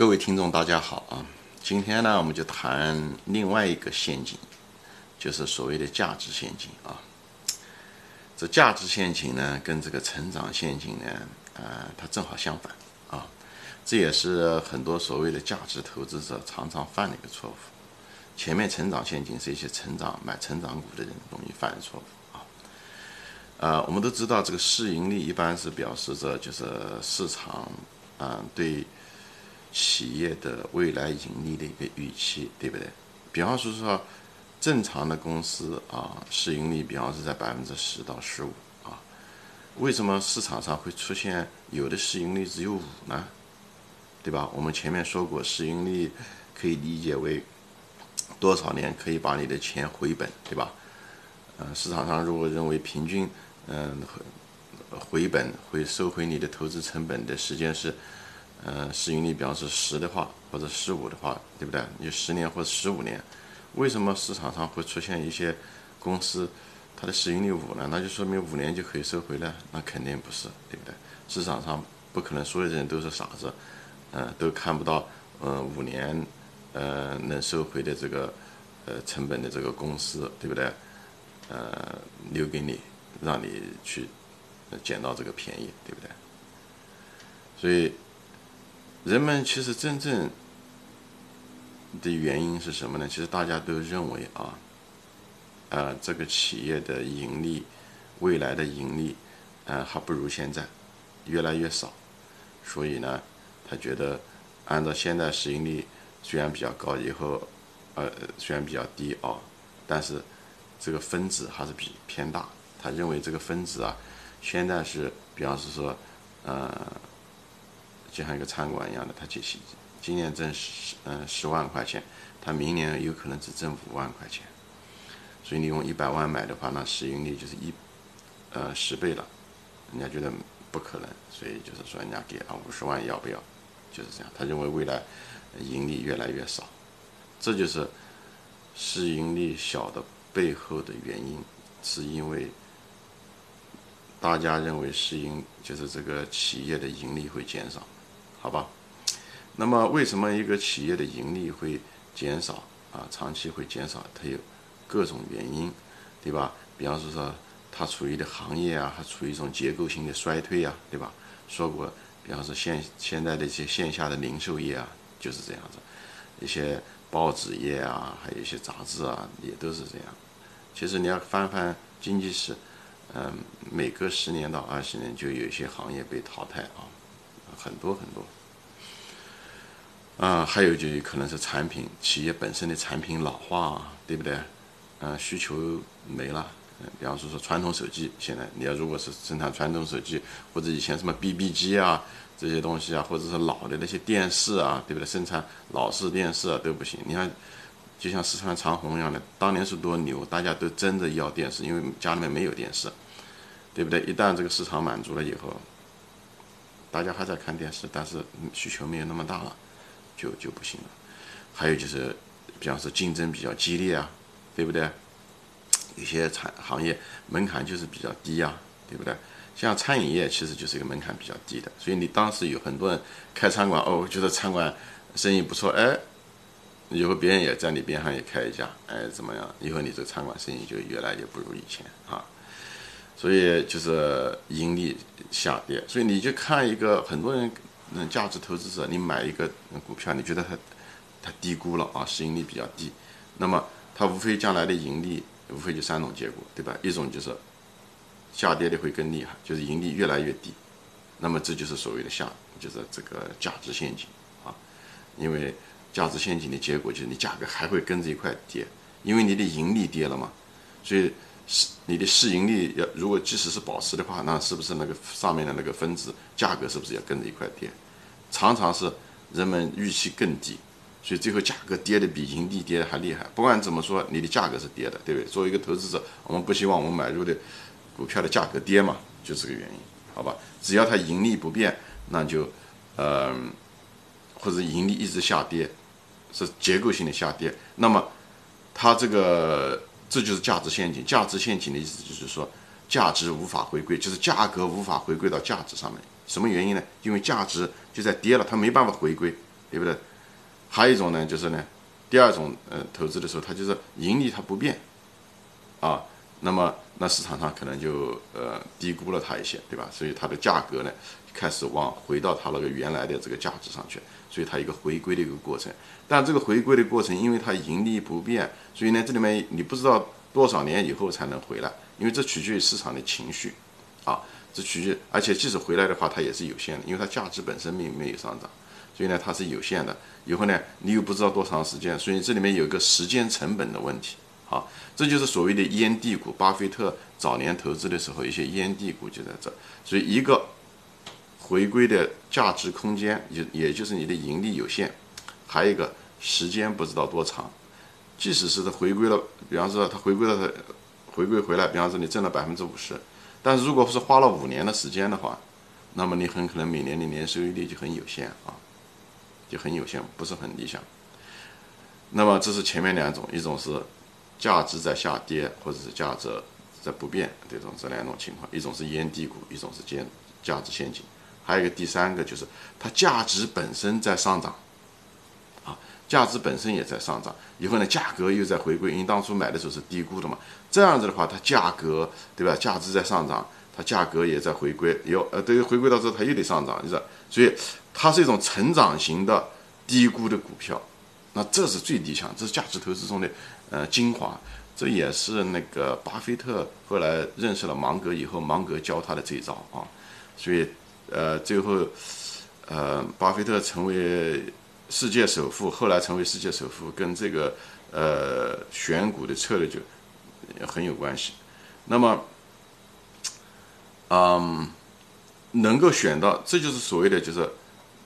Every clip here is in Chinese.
各位听众，大家好啊！今天呢，我们就谈另外一个陷阱，就是所谓的价值陷阱啊。这价值陷阱呢，跟这个成长陷阱呢，呃，它正好相反啊。这也是很多所谓的价值投资者常常犯的一个错误。前面成长陷阱是一些成长买成长股的人容易犯的错误啊。呃，我们都知道，这个市盈率一般是表示着就是市场啊对。企业的未来盈利的一个预期，对不对？比方说说，正常的公司啊，市盈率比方是在百分之十到十五啊，为什么市场上会出现有的市盈率只有五呢？对吧？我们前面说过，市盈率可以理解为多少年可以把你的钱回本，对吧？嗯，市场上如果认为平均嗯回本会收回你的投资成本的时间是。呃，市盈率比方是十的话，或者十五的话，对不对？有十年或者十五年，为什么市场上会出现一些公司它的市盈率五呢？那就说明五年就可以收回了？那肯定不是，对不对？市场上不可能所有的人都是傻子，呃，都看不到，呃，五年，呃，能收回的这个，呃，成本的这个公司，对不对？呃，留给你，让你去捡到这个便宜，对不对？所以。人们其实真正的原因是什么呢？其实大家都认为啊，呃，这个企业的盈利，未来的盈利，呃，还不如现在，越来越少，所以呢，他觉得按照现在市盈率虽然比较高，以后呃虽然比较低啊，但是这个分子还是比偏大。他认为这个分子啊，现在是，比方是说，呃。就像一个餐馆一样的，他今今年挣十嗯十万块钱，他明年有可能只挣五万块钱，所以你用一百万买的话，那市盈率就是一呃十倍了，人家觉得不可能，所以就是说人家给啊五十万要不要？就是这样，他认为未来盈利越来越少，这就是市盈率小的背后的原因，是因为。大家认为市盈就是这个企业的盈利会减少。好吧，那么为什么一个企业的盈利会减少啊？长期会减少，它有各种原因，对吧？比方说说它处于的行业啊，还处于一种结构性的衰退啊，对吧？说过，比方说现现在的一些线下的零售业啊，就是这样子，一些报纸业啊，还有一些杂志啊，也都是这样。其实你要翻翻经济史，嗯，每隔十年到二十年就有一些行业被淘汰啊。很多很多，啊，还有就可能是产品企业本身的产品老化，啊对不对？嗯，需求没了。嗯，比方说说传统手机，现在你要如果是生产传统手机，或者以前什么 BB 机啊这些东西啊，或者是老的那些电视啊，对不对？生产老式电视啊都不行。你看，就像四川长虹一样的，当年是多牛，大家都争着要电视，因为家里面没有电视，对不对？一旦这个市场满足了以后。大家还在看电视，但是需求没有那么大了，就就不行了。还有就是，比方说竞争比较激烈啊，对不对？有些产行业门槛就是比较低啊，对不对？像餐饮业其实就是一个门槛比较低的，所以你当时有很多人开餐馆，哦，觉得餐馆生意不错，哎，以后别人也在你边上也开一家，哎，怎么样？以后你这个餐馆生意就越来越不如以前啊。所以就是盈利下跌，所以你就看一个很多人，嗯，价值投资者，你买一个股票，你觉得它它低估了啊，市盈率比较低，那么它无非将来的盈利无非就三种结果，对吧？一种就是下跌的会更厉害，就是盈利越来越低，那么这就是所谓的下，就是这个价值陷阱啊，因为价值陷阱的结果就是你价格还会跟着一块跌，因为你的盈利跌了嘛，所以。市你的市盈率要如果即使是保持的话，那是不是那个上面的那个分子价格是不是要跟着一块跌？常常是人们预期更低，所以最后价格跌的比盈利跌的还厉害。不管怎么说，你的价格是跌的，对不对？作为一个投资者，我们不希望我们买入的股票的价格跌嘛，就这个原因，好吧？只要它盈利不变，那就呃或者盈利一直下跌，是结构性的下跌，那么它这个。这就是价值陷阱。价值陷阱的意思就是说，价值无法回归，就是价格无法回归到价值上面。什么原因呢？因为价值就在跌了，它没办法回归，对不对？还有一种呢，就是呢，第二种呃投资的时候，它就是盈利它不变，啊，那么那市场上可能就呃低估了它一些，对吧？所以它的价格呢开始往回到它那个原来的这个价值上去，所以它一个回归的一个过程。但这个回归的过程，因为它盈利不变，所以呢这里面你不知道多少年以后才能回来，因为这取决于市场的情绪，啊。这取决于，而且即使回来的话，它也是有限的，因为它价值本身并没有上涨，所以呢，它是有限的。以后呢，你又不知道多长时间，所以这里面有一个时间成本的问题。好，这就是所谓的烟蒂股。巴菲特早年投资的时候，一些烟蒂股就在这。所以，一个回归的价值空间，也也就是你的盈利有限，还有一个时间不知道多长。即使是它回归了，比方说它回归了，他回归回来，比方说你挣了百分之五十。但是如果是花了五年的时间的话，那么你很可能每年的年收益率就很有限啊，就很有限，不是很理想。那么这是前面两种，一种是价值在下跌，或者是价值在不变这种这两种情况；一种是烟蒂股，一种是价价值陷阱，还有一个第三个就是它价值本身在上涨。啊价值本身也在上涨，以后呢，价格又在回归，因为当初买的时候是低估的嘛。这样子的话，它价格对吧？价值在上涨，它价格也在回归，有呃，对于回归到之后，它又得上涨，就是所以它是一种成长型的低估的股票。那这是最理想，这是价值投资中的呃精华。这也是那个巴菲特后来认识了芒格以后，芒格教他的这一招啊。所以呃，最后呃，巴菲特成为。世界首富后来成为世界首富，跟这个呃选股的策略就很有关系。那么，嗯，能够选到，这就是所谓的，就是，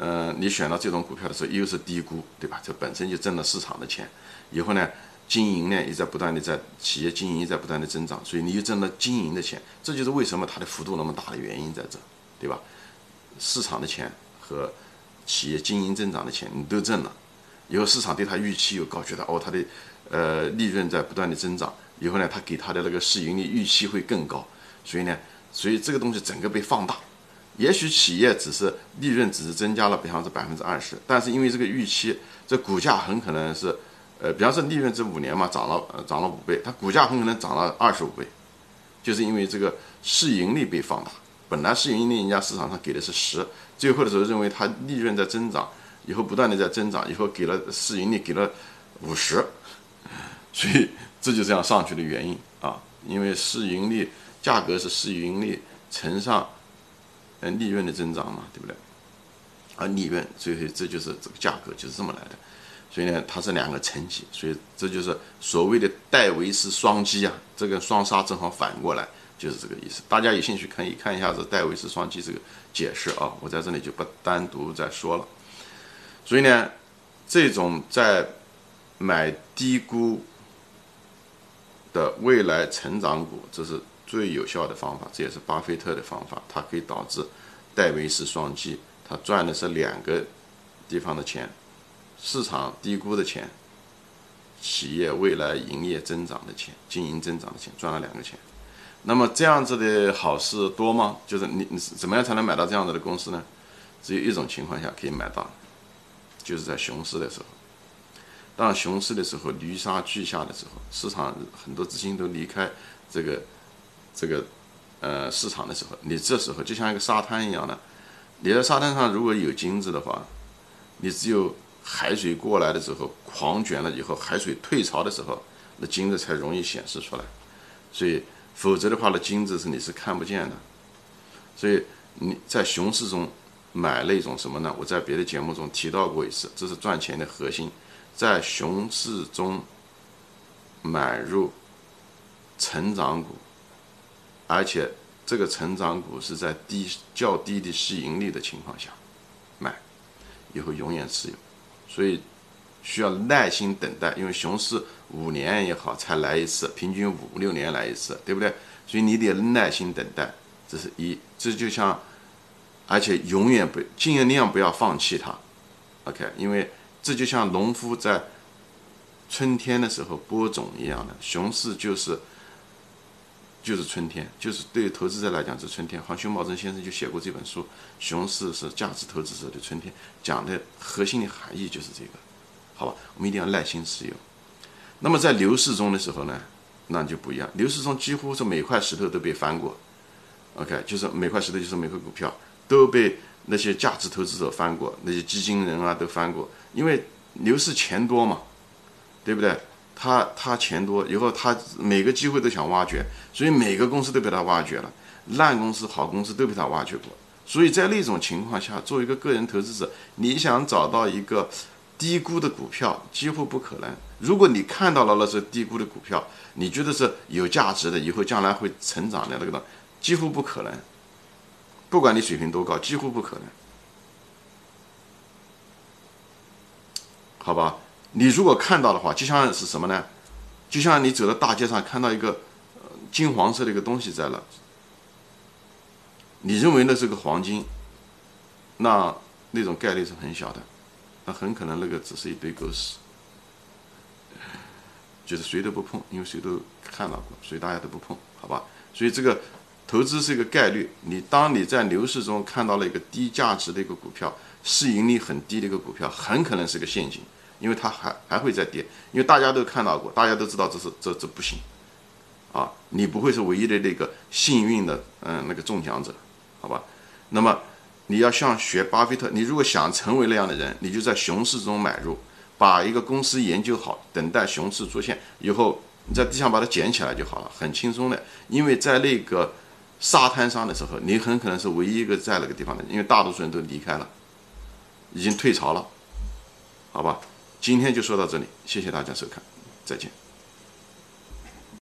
嗯，你选到这种股票的时候，又是低估，对吧？这本身就挣了市场的钱，以后呢，经营呢也在不断的在企业经营也在不断的增长，所以你又挣了经营的钱，这就是为什么它的幅度那么大的原因在这，对吧？市场的钱和。企业经营增长的钱你都挣了，以后市场对它预期又高，觉得哦它的呃利润在不断的增长，以后呢它给它的那个市盈率预期会更高，所以呢，所以这个东西整个被放大。也许企业只是利润只是增加了比方说百分之二十，但是因为这个预期，这股价很可能是呃比方说利润这五年嘛涨了呃涨了五倍，它股价很可能涨了二十五倍，就是因为这个市盈率被放大。本来市盈率人家市场上给的是十，最后的时候认为它利润在增长，以后不断的在增长，以后给了市盈率给了五十，所以这就这样上去的原因啊，因为市盈率价格是市盈率乘上嗯利润的增长嘛，对不对？而利润所以这就是这个价格就是这么来的，所以呢它是两个层级，所以这就是所谓的戴维斯双击啊，这个双杀正好反过来。就是这个意思，大家有兴趣可以看一下子戴维斯双击这个解释啊，我在这里就不单独再说了。所以呢，这种在买低估的未来成长股，这是最有效的方法，这也是巴菲特的方法，它可以导致戴维斯双击，他赚的是两个地方的钱，市场低估的钱，企业未来营业增长的钱，经营增长的钱，赚了两个钱。那么这样子的好事多吗？就是你你怎么样才能买到这样子的公司呢？只有一种情况下可以买到，就是在熊市的时候。当熊市的时候，泥沙俱下的时候，市场很多资金都离开这个这个呃市场的时候，你这时候就像一个沙滩一样的，你在沙滩上如果有金子的话，你只有海水过来的时候，狂卷了以后，海水退潮的时候，那金子才容易显示出来。所以。否则的话呢，金子是你是看不见的，所以你在熊市中买那种什么呢？我在别的节目中提到过一次，这是赚钱的核心，在熊市中买入成长股，而且这个成长股是在低较低的市盈率的情况下买，以后永远持有，所以。需要耐心等待，因为熊市五年也好才来一次，平均五六年来一次，对不对？所以你得耐心等待，这是一。这就像，而且永远不尽量不要放弃它，OK？因为这就像农夫在春天的时候播种一样的，熊市就是就是春天，就是对于投资者来讲是春天。像熊宝珍先生就写过这本书《熊市是价值投资者的春天》，讲的核心的含义就是这个，好吧？我们一定要耐心持有。那么在牛市中的时候呢，那就不一样。牛市中几乎是每块石头都被翻过，OK，就是每块石头就是每块股票都被那些价值投资者翻过，那些基金人啊都翻过，因为牛市钱多嘛，对不对？他他钱多，以后他每个机会都想挖掘，所以每个公司都被他挖掘了，烂公司、好公司都被他挖掘过。所以在那种情况下，作为一个个人投资者，你想找到一个低估的股票几乎不可能。如果你看到了那是低估的股票，你觉得是有价值的，以后将来会成长的那个，几乎不可能。不管你水平多高，几乎不可能。好吧？你如果看到的话，就像是什么呢？就像你走到大街上看到一个金黄色的一个东西在那，你认为那是个黄金，那那种概率是很小的，那很可能那个只是一堆狗屎，就是谁都不碰，因为谁都看到过，所以大家都不碰，好吧？所以这个投资是一个概率，你当你在牛市中看到了一个低价值的一个股票，市盈率很低的一个股票，很可能是个陷阱。因为它还还会再跌，因为大家都看到过，大家都知道这是这这不行，啊，你不会是唯一的那个幸运的嗯那个中奖者，好吧？那么你要像学巴菲特，你如果想成为那样的人，你就在熊市中买入，把一个公司研究好，等待熊市出现以后，你在地上把它捡起来就好了，很轻松的。因为在那个沙滩上的时候，你很可能是唯一一个在那个地方的，因为大多数人都离开了，已经退潮了，好吧？今天就说到这里，谢谢大家收看，再见。